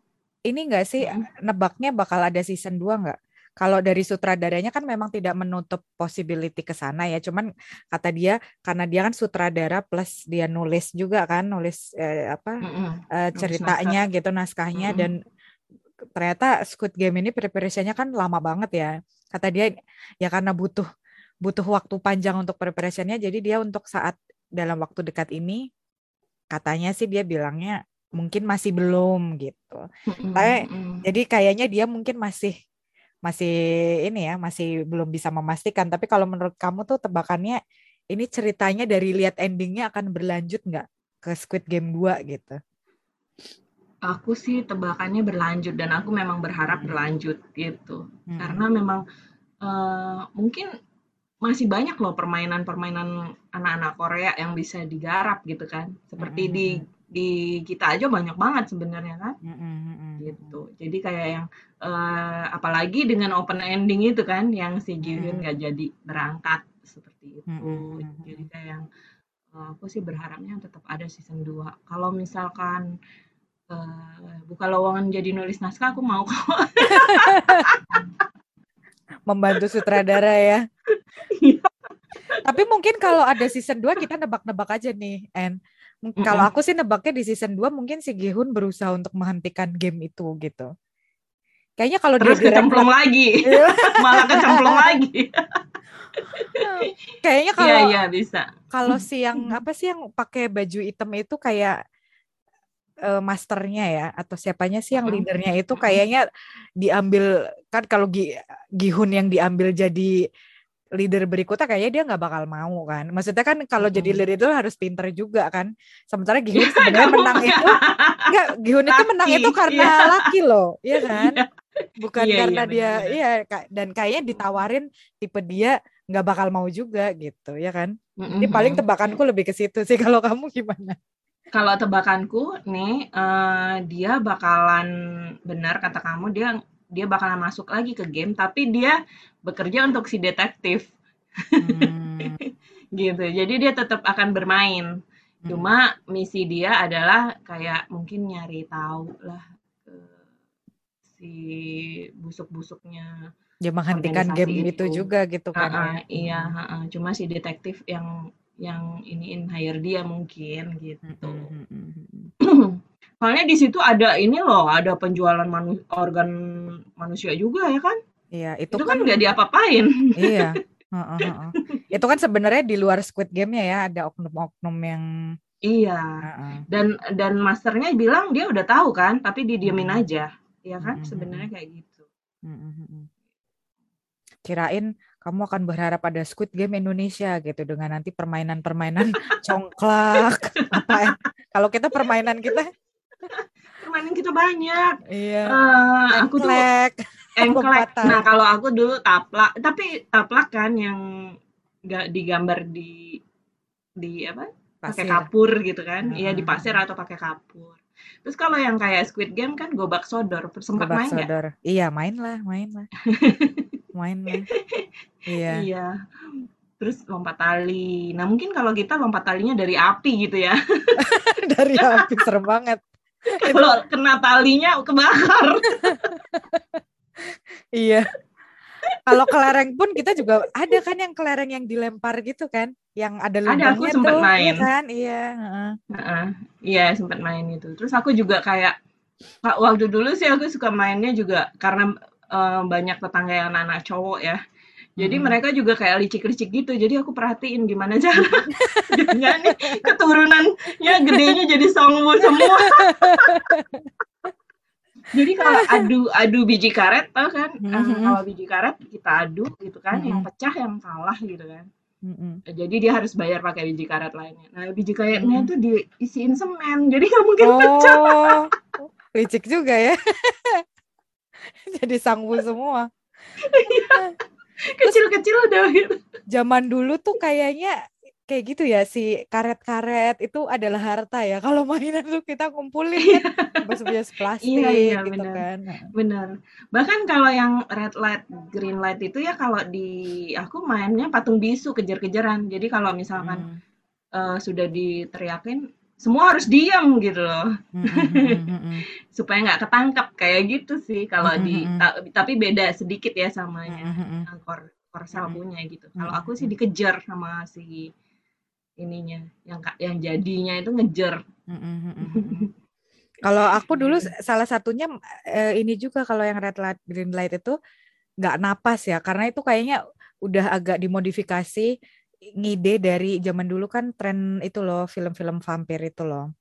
B: ini nggak sih nebaknya bakal ada season 2 nggak? Kalau dari sutradaranya kan memang tidak menutup possibility ke sana ya. Cuman kata dia karena dia kan sutradara plus dia nulis juga kan, nulis eh, apa eh, ceritanya gitu naskahnya dan ternyata Squid Game ini preparasinya kan lama banget ya. Kata dia ya karena butuh butuh waktu panjang untuk preparationnya jadi dia untuk saat dalam waktu dekat ini katanya sih dia bilangnya mungkin masih belum gitu. Tapi jadi kayaknya dia mungkin masih masih ini ya masih belum bisa memastikan. Tapi kalau menurut kamu tuh tebakannya ini ceritanya dari lihat endingnya akan berlanjut nggak ke Squid Game 2 gitu?
A: Aku sih tebakannya berlanjut dan aku memang berharap berlanjut gitu. Hmm. Karena memang uh, mungkin masih banyak loh permainan-permainan anak-anak Korea yang bisa digarap gitu kan. Seperti hmm. di di kita aja banyak banget sebenarnya kan. Hmm. Gitu. Jadi kayak yang uh, apalagi dengan open ending itu kan yang si Jihyun nggak jadi berangkat seperti itu. Hmm. Jadi kayak yang uh, aku sih berharapnya tetap ada season 2. Kalau misalkan uh, buka lowongan jadi nulis naskah aku mau kok. <laughs>
B: Membantu sutradara ya. Iya. Tapi mungkin kalau ada season 2 kita nebak-nebak aja nih, En. Kalau aku sih nebaknya di season 2 mungkin si Gihun berusaha untuk menghentikan game itu gitu. Kayaknya kalau
A: Terus dia kecemplung lagi. Iya. <laughs> Malah kecemplung lagi.
B: Kayaknya kalau Iya, iya bisa. Kalau si yang apa sih yang pakai baju hitam itu kayak uh, masternya ya atau siapanya sih yang leadernya itu kayaknya diambil kan kalau Gi, Gihun yang diambil jadi leader berikutnya kayaknya dia nggak bakal mau kan. Maksudnya kan kalau jadi leader itu harus pinter juga kan. Sementara Gihun sebenarnya menang itu enggak Gihun itu menang itu karena yeah. laki loh, iya <laughs> kan? Yeah. Bukan yeah, karena yeah, dia iya dan kayaknya ditawarin tipe dia nggak bakal mau juga gitu ya kan mm-hmm. ini paling tebakanku lebih ke situ sih <laughs> kalau kamu gimana
A: kalau tebakanku nih uh, dia bakalan benar kata kamu dia dia bakalan masuk lagi ke game tapi dia bekerja untuk si detektif hmm. <laughs> gitu jadi dia tetap akan bermain hmm. cuma misi dia adalah kayak mungkin nyari tahu lah si busuk-busuknya
B: Ya menghentikan game itu. itu juga gitu kan. Uh,
A: uh, iya, uh, uh. cuma si detektif yang yang iniin hire dia mungkin gitu. <clears throat> Soalnya di situ ada ini loh, ada penjualan manu organ manusia juga ya kan?
B: Iya,
A: itu, itu kan nggak diapa-apain.
B: Iya. Uh, uh, uh. itu kan sebenarnya di luar Squid Game-nya ya ada oknum-oknum yang
A: Iya. Uh, uh. Dan dan masternya bilang dia udah tahu kan, tapi didiemin aja. Ya kan? Sebenarnya kayak gitu.
B: Kirain kamu akan berharap ada Squid Game Indonesia gitu dengan nanti permainan-permainan <laughs> congklak apa ya? Kalau kita permainan kita
A: permainan kita banyak.
B: Iya. Uh, aku tuh
A: engklek. Nah, kalau aku dulu taplak, tapi taplak kan yang nggak digambar di di apa? pakai kapur gitu kan. Iya, hmm. di pasir atau pakai kapur. Terus kalau yang kayak Squid Game kan gobak sodor, sempat main
B: nggak? Iya, main lah, main lah. <laughs> main lah. <laughs>
A: Iya. Iya. Terus lompat tali. Nah, mungkin kalau kita lompat talinya dari api gitu ya. <laughs>
B: dari api serem banget. <laughs>
A: kalau kena talinya kebakar.
B: iya. Kalau kelereng pun kita juga ada kan yang kelereng yang dilempar gitu kan, yang ada lubangnya ada, aku sempat tuh, main. Iya kan? Iya. Uh-uh.
A: Uh-uh. Iya sempat main itu. Terus aku juga kayak waktu dulu sih aku suka mainnya juga karena uh, banyak tetangga yang anak-anak cowok ya. Jadi hmm. mereka juga kayak licik-licik gitu. Jadi aku perhatiin gimana <laughs> cara nih keturunannya gedenya jadi songwu semua. <laughs> jadi kalau adu adu biji karet tau kan? Mm -hmm. kalau biji karet kita adu gitu kan, mm -hmm. yang pecah yang kalah gitu kan. Mm -hmm. Jadi dia harus bayar pakai biji karet lainnya. Nah biji karetnya mm -hmm. tuh diisiin semen, jadi nggak mungkin oh, pecah.
B: licik juga ya. <laughs> <laughs> jadi sangbu semua.
A: Kecil-kecil udah gitu.
B: Zaman dulu tuh kayaknya kayak gitu ya si karet-karet itu adalah harta ya. Kalau mainan tuh kita kumpulin kan bias plastik iya, iya, gitu bener. kan.
A: Bener. Bahkan kalau yang red light, green light itu ya kalau di aku mainnya patung bisu kejar-kejaran. Jadi kalau misalkan hmm. uh, sudah diteriakin semua harus diam gitu loh. <laughs> Supaya nggak ketangkap kayak gitu sih kalau di ta tapi beda sedikit ya samanya mm kor korsel punya gitu. Kalau aku sih dikejar sama si ininya yang yang jadinya itu ngejar. <laughs>
B: Kalau aku dulu salah satunya eh, ini juga kalau yang red light green light itu nggak napas ya karena itu kayaknya udah agak dimodifikasi ngide dari zaman dulu kan tren itu loh film-film vampir itu loh.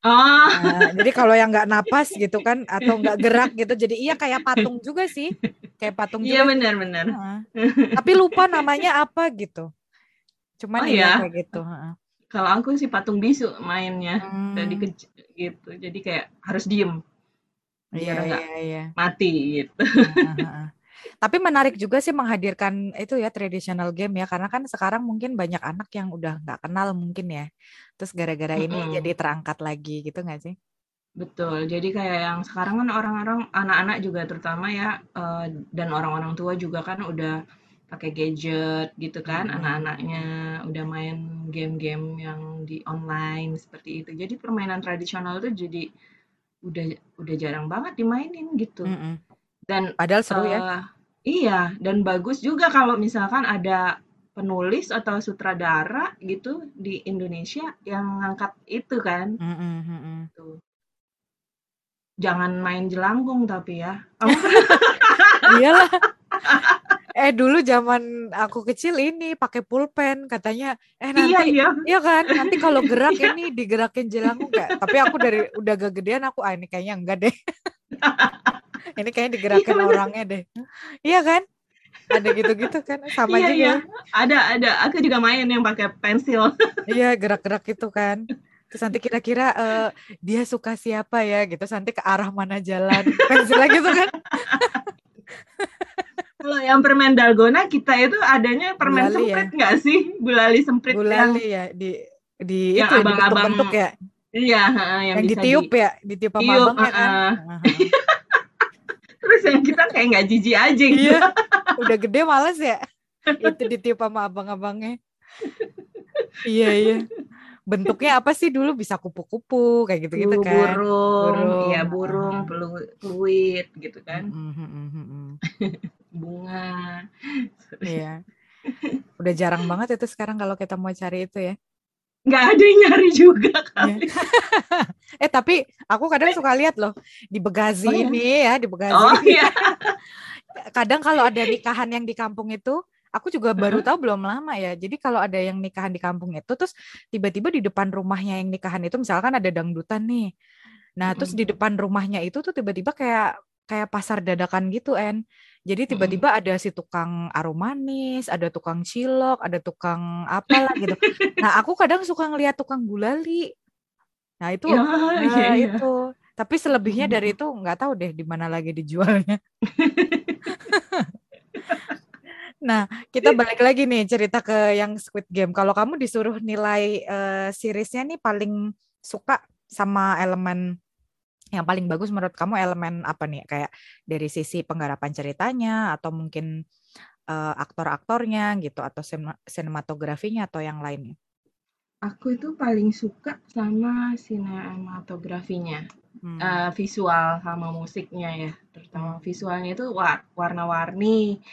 A: Oh.
B: Nah, jadi kalau yang nggak napas gitu kan atau nggak gerak gitu, jadi iya kayak patung juga sih, kayak patung.
A: Iya benar-benar.
B: Nah, tapi lupa namanya apa gitu. Cuman oh, iya kayak gitu.
A: Kalau aku sih patung bisu mainnya, hmm. jadi gitu, jadi kayak harus diem.
B: Iya iya iya.
A: Mati gitu.
B: Tapi menarik juga sih menghadirkan itu ya traditional game ya karena kan sekarang mungkin banyak anak yang udah nggak kenal mungkin ya. Terus gara-gara ini mm -hmm. jadi terangkat lagi gitu nggak sih?
A: Betul. Jadi kayak yang sekarang kan orang-orang anak-anak juga terutama ya uh, dan orang-orang tua juga kan udah pakai gadget gitu kan hmm. anak-anaknya udah main game-game yang di online seperti itu. Jadi permainan tradisional tuh jadi udah udah jarang banget dimainin gitu. Hmm.
B: Dan padahal seru uh, ya eh,
A: Iya, dan bagus juga kalau misalkan ada penulis atau sutradara gitu di Indonesia yang ngangkat itu kan.
B: Mm -mm,
A: Tuh. Jangan main jelangkung tapi ya. <laughs>
B: Iyalah. Eh dulu zaman aku kecil ini pakai pulpen katanya eh nanti iya, iya. iya kan nanti kalau gerak iya. ini digerakin jelangkung kayak tapi aku dari udah gak gedean aku ah ini kayaknya enggak deh. <laughs> ini kayaknya digerakkan <laughs> iya, orangnya deh. Iya kan? Ada gitu-gitu kan sama iya, juga. iya.
A: ada ada. Aku juga main yang pakai pensil. <laughs>
B: Iya gerak-gerak itu kan. Terus nanti kira-kira uh, dia suka siapa ya gitu. Nanti ke arah mana jalan. <laughs> Pensilnya gitu kan.
A: Kalau yang permen dalgona kita itu adanya permen semprit ya? nggak sih? Gulali semprit
B: gulali yang... ya di di yang itu abang-abang. bentuk ya.
A: Iya,
B: yang, yang ditiup di, ya, ditiup sama abangnya kan. Uh,
A: Terus yang kita kayak nggak jijik aja gitu. Iya,
B: udah gede males ya. itu ditiup sama abang-abangnya. iya iya. Bentuknya apa sih dulu bisa kupu-kupu kayak gitu-gitu
A: kan. Burung, burung. iya burung, peluit gitu kan. Mm -hmm. Bunga.
B: Iya. Udah jarang banget itu sekarang kalau kita mau cari itu ya
A: nggak ada yang nyari juga kali. <laughs>
B: eh tapi aku kadang suka lihat loh di Begazi oh, ya? ini ya di Begazi.
A: Oh iya. <laughs>
B: kadang kalau ada nikahan yang di kampung itu, aku juga baru tahu belum lama ya. Jadi kalau ada yang nikahan di kampung itu, terus tiba-tiba di depan rumahnya yang nikahan itu, misalkan ada dangdutan nih. Nah terus di depan rumahnya itu tuh tiba-tiba kayak kayak pasar dadakan gitu en jadi tiba-tiba ada si tukang arum manis ada tukang cilok ada tukang apalah gitu. Nah aku kadang suka ngeliat tukang gulali. Nah itu ya, nah, ya, ya. itu. Tapi selebihnya dari itu nggak tahu deh di mana lagi dijualnya. <laughs> Nah, kita balik lagi nih cerita ke yang Squid Game. Kalau kamu disuruh nilai uh, seriesnya nih paling suka sama elemen yang paling bagus menurut kamu elemen apa nih kayak dari sisi penggarapan ceritanya atau mungkin uh, aktor-aktornya gitu atau sinematografinya atau yang lainnya?
A: Aku itu paling suka sama sinematografinya, hmm. uh, visual sama musiknya ya, terutama visualnya itu warna-warni,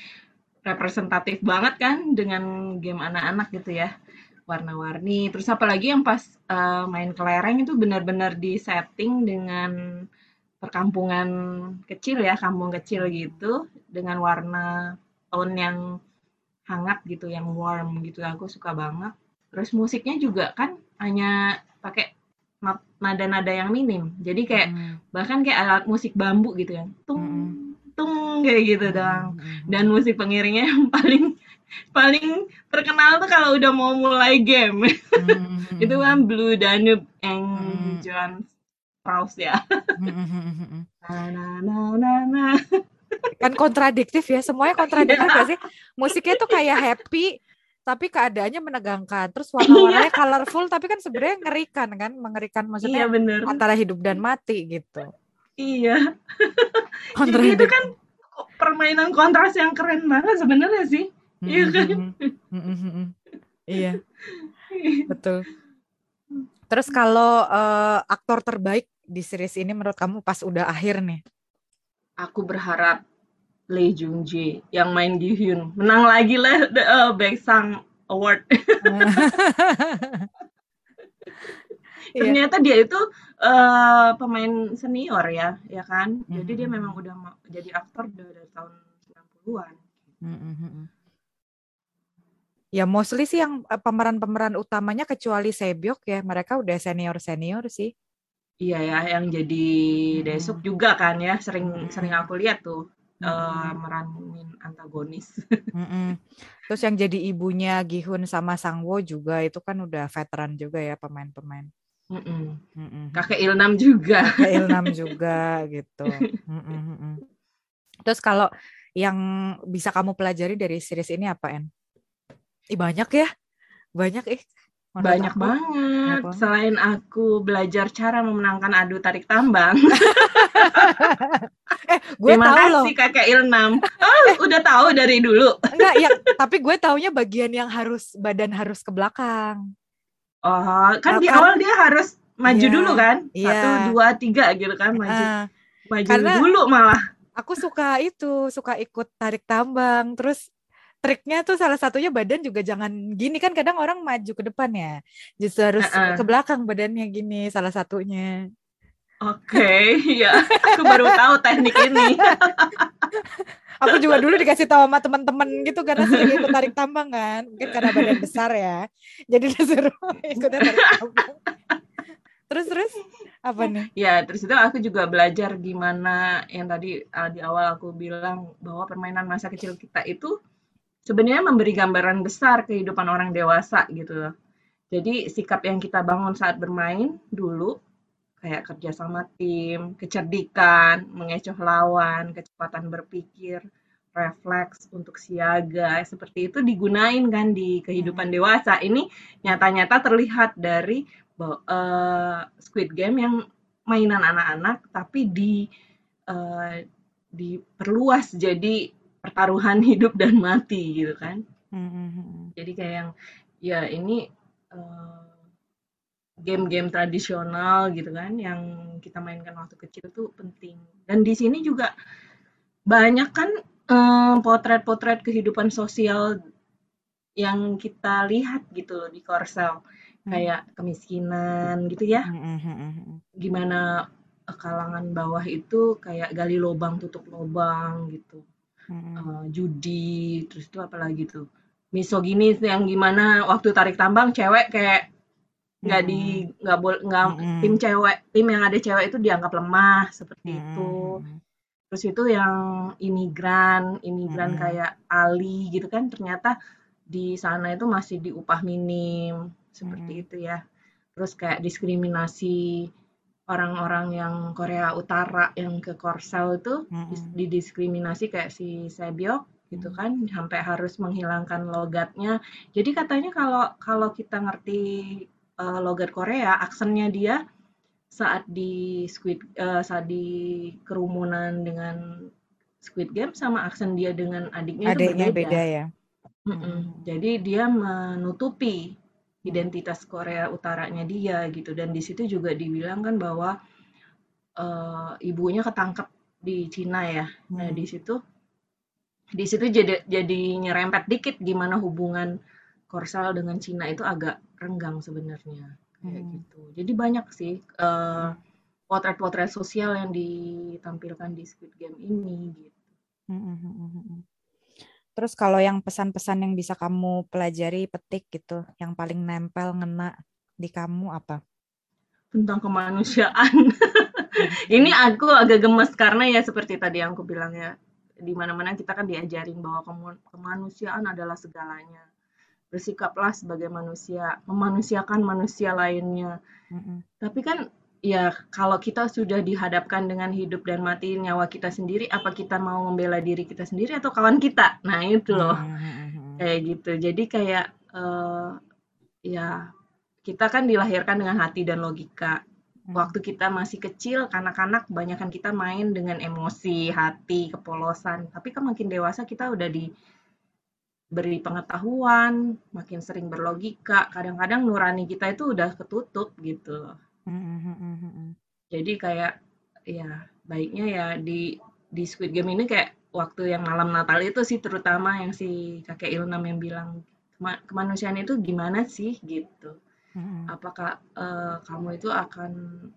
A: representatif banget kan dengan game anak-anak gitu ya warna-warni. Terus apalagi yang pas uh, main kelereng itu benar-benar di setting dengan perkampungan kecil ya, kampung kecil gitu dengan warna tone yang hangat gitu, yang warm gitu. Aku suka banget. Terus musiknya juga kan hanya pakai nada-nada yang minim. Jadi kayak hmm. bahkan kayak alat musik bambu gitu ya. Tung hmm. tung kayak gitu hmm. dong. Dan musik pengiringnya <laughs> yang paling paling terkenal tuh kalau udah mau mulai game. Mm-hmm. <laughs> itu kan Blue Danube yang mm-hmm. John Strauss ya.
B: Nah, nah, nah, nah. Kan kontradiktif ya, semuanya kontradiktif yeah. gak sih? Musiknya tuh kayak happy, tapi keadaannya menegangkan. Terus warna-warnanya iya. colorful, tapi kan sebenarnya ngerikan kan, mengerikan maksudnya iya, bener. antara hidup dan mati gitu.
A: Iya. Jadi itu kan permainan kontras yang keren banget sebenarnya sih. Iya kan?
B: Iya. Betul. Terus kalau uh, aktor terbaik di series ini menurut kamu pas udah akhir nih?
A: Aku berharap Lee Jung Jae yang main Gi Hyun menang lagi lah the uh, Baek Sang Award. <laughs> Ternyata dia itu uh, pemain senior ya, ya kan? Jadi dia memang udah jadi aktor dari tahun 90-an.
B: Ya mostly sih yang eh, pemeran-pemeran utamanya kecuali Sebyok ya, mereka udah senior-senior sih.
A: Iya ya, yang jadi Desuk juga kan ya, sering sering aku lihat tuh uh, meranin antagonis. <laughs>
B: Terus yang jadi ibunya Gihun sama Sangwo juga itu kan udah veteran juga ya pemain-pemain.
A: Kakek Ilnam juga.
B: Kakek Ilnam <laughs> juga gitu. <laughs> Terus kalau yang bisa kamu pelajari dari series ini apa, En? Ih, banyak ya. Banyak eh.
A: banyak aku. banget. Apa? Selain aku belajar cara memenangkan adu tarik tambang. <laughs> <laughs>
B: eh, gue Terima tahu
A: kasih loh. Kakak Ilnam. Oh, eh. udah tahu dari dulu.
B: Enggak, ya, <laughs> tapi gue taunya bagian yang harus badan harus ke belakang.
A: Oh, kan di awal dia harus maju yeah, dulu kan? Yeah. Satu, dua, tiga gitu kan maju. Uh, maju karena dulu malah.
B: Aku suka itu, suka ikut tarik tambang. Terus triknya tuh salah satunya badan juga jangan gini kan kadang orang maju ke depan ya. Justru harus uh -uh. ke belakang badannya gini salah satunya.
A: Oke okay, ya aku baru tahu teknik ini. <laughs>
B: Aku juga dulu dikasih tahu sama teman-teman gitu karena sering ikut tarik tambang kan. Mungkin karena badan besar ya. Jadi disuruh <laughs> ikut tarik tambang. Terus terus? Apa nih?
A: Ya terus itu aku juga belajar gimana yang tadi uh, di awal aku bilang bahwa permainan masa kecil kita itu sebenarnya memberi gambaran besar kehidupan orang dewasa gitu loh. Jadi sikap yang kita bangun saat bermain dulu kayak kerja sama tim, kecerdikan, mengecoh lawan, kecepatan berpikir, refleks, untuk siaga, seperti itu digunain kan di kehidupan dewasa. Ini nyata-nyata terlihat dari uh, Squid Game yang mainan anak-anak, tapi di uh, diperluas jadi pertaruhan hidup dan mati gitu kan. Mm-hmm. Jadi kayak yang ya ini uh, game-game tradisional gitu kan yang kita mainkan waktu kecil tuh penting. Dan di sini juga banyak kan potret-potret kehidupan sosial yang kita lihat gitu loh di Korsel. Hmm. Kayak kemiskinan gitu ya. Hmm, hmm, Gimana eh, kalangan bawah itu kayak gali lubang tutup lubang gitu. Uh, judi, terus itu apalagi tuh. Misoginis yang gimana waktu tarik tambang cewek kayak nggak di nggak boleh nggak tim cewek tim yang ada cewek itu dianggap lemah seperti itu Terus itu yang imigran, imigran hmm. kayak Ali gitu kan ternyata di sana itu masih diupah minim seperti hmm. itu ya. Terus kayak diskriminasi orang-orang yang Korea Utara yang ke Korsel itu hmm. didiskriminasi kayak si Sebyok gitu kan sampai harus menghilangkan logatnya. Jadi katanya kalau kalau kita ngerti uh, logat Korea, aksennya dia saat di Squid uh, saat di kerumunan dengan Squid Game sama aksen dia dengan adiknya,
B: adiknya itu berbeda. beda ya.
A: Mm -mm. Jadi dia menutupi identitas Korea Utaranya dia gitu dan di situ juga dibilang kan bahwa uh, ibunya ketangkep di Cina ya. Hmm. Nah di situ di situ jadi jadi nyerempet dikit gimana hubungan Korsel dengan Cina itu agak renggang sebenarnya kayak hmm. gitu. Jadi banyak sih uh, potret-potret sosial yang ditampilkan di Squid Game ini gitu. Hmm, hmm,
B: hmm, hmm. Terus kalau yang pesan-pesan yang bisa kamu pelajari, petik gitu, yang paling nempel ngena di kamu apa?
A: Tentang kemanusiaan. <laughs> ini aku agak gemes karena ya seperti tadi yang aku bilang ya, di mana-mana kita kan diajarin bahwa kemanusiaan adalah segalanya bersikaplah sebagai manusia, memanusiakan manusia lainnya. Mm-hmm. Tapi kan ya kalau kita sudah dihadapkan dengan hidup dan mati nyawa kita sendiri, apa kita mau membela diri kita sendiri atau kawan kita? Nah itu loh, mm-hmm. kayak gitu. Jadi kayak uh, ya kita kan dilahirkan dengan hati dan logika. Waktu kita masih kecil, kanak-kanak, kebanyakan kita main dengan emosi, hati, kepolosan. Tapi kan makin dewasa kita udah di beri pengetahuan, makin sering berlogika. Kadang-kadang nurani kita itu udah ketutup gitu. Mm-hmm. Jadi kayak ya baiknya ya di di Squid Game ini kayak waktu yang malam Natal itu sih terutama yang si kakek Ilnam yang bilang kemanusiaan itu gimana sih gitu. Apakah uh, kamu itu akan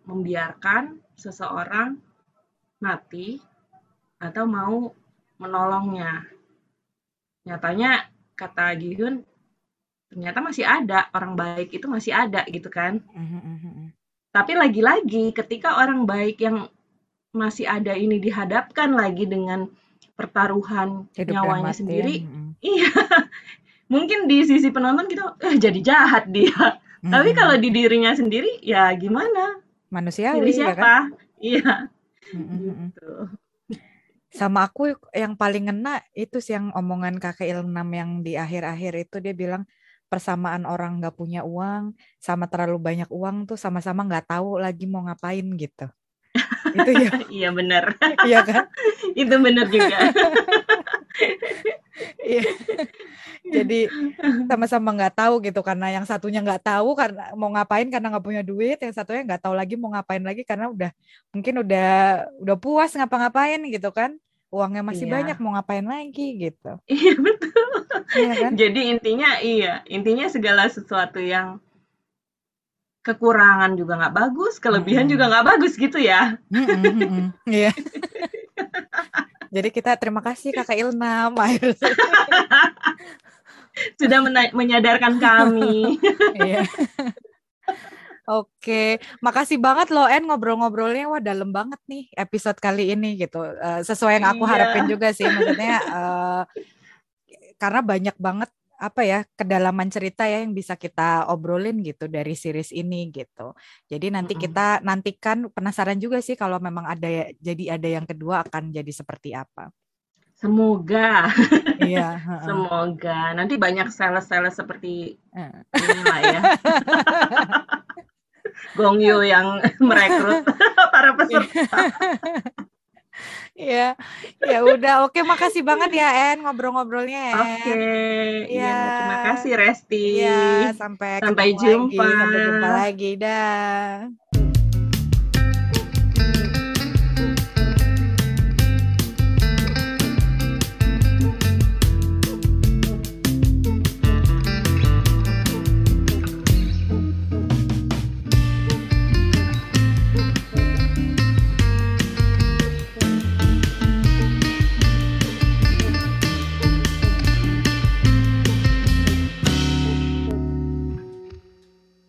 A: membiarkan seseorang mati atau mau menolongnya nyatanya kata Gihun ternyata masih ada orang baik itu masih ada gitu kan mm-hmm. Tapi lagi-lagi ketika orang baik yang masih ada ini dihadapkan lagi dengan pertaruhan Hidup nyawanya sendiri mm-hmm. iya <laughs> mungkin di sisi penonton kita eh, jadi jahat dia mm-hmm. tapi kalau di dirinya sendiri ya gimana
B: manusiawi
A: siapa ya kan? <laughs> iya
B: mm-hmm. gitu sama aku yang paling ngena itu sih yang omongan kakek Ilnam yang di akhir-akhir itu dia bilang persamaan orang nggak punya uang sama terlalu banyak uang tuh sama-sama nggak tahu lagi mau ngapain gitu. <laughs>
A: itu ya. iya benar.
B: Iya kan? <laughs>
A: itu benar juga. <laughs>
B: Iya. Jadi sama-sama nggak tahu gitu karena yang satunya nggak tahu karena mau ngapain karena nggak punya duit, yang satunya nggak tahu lagi mau ngapain lagi karena udah mungkin udah udah puas ngapa-ngapain gitu kan. Uangnya masih iya. banyak mau ngapain lagi gitu. <laughs>
A: Iya betul. Iya kan? Jadi intinya iya, intinya segala sesuatu yang kekurangan juga nggak bagus, kelebihan hmm. juga nggak bagus gitu ya. <laughs>
B: Iya. Jadi kita terima kasih Kakak Ilna,
A: Sudah menyadarkan kami. <laughs>
B: Iya. Oke, makasih banget loh En ngobrol-ngobrolnya wah dalam banget nih episode kali ini gitu. Uh, sesuai yang aku iya. harapin juga sih maksudnya uh, karena banyak banget apa ya kedalaman cerita ya yang bisa kita obrolin gitu dari series ini gitu. Jadi nanti kita nantikan penasaran juga sih kalau memang ada jadi ada yang kedua akan jadi seperti apa.
A: Semoga.
B: Iya. <laughs>
A: Semoga nanti banyak sales-sales seperti ini lah ya. <laughs> Gong Yu yang <laughs> merekrut <laughs> para peserta.
B: Ya, ya udah. Oke, makasih banget ya En ngobrol-ngobrolnya
A: ya. Oke. Ya. ya, terima kasih Resti.
B: Ya, sampai
A: sampai jumpa.
B: Lagi. Sampai jumpa lagi. Dah.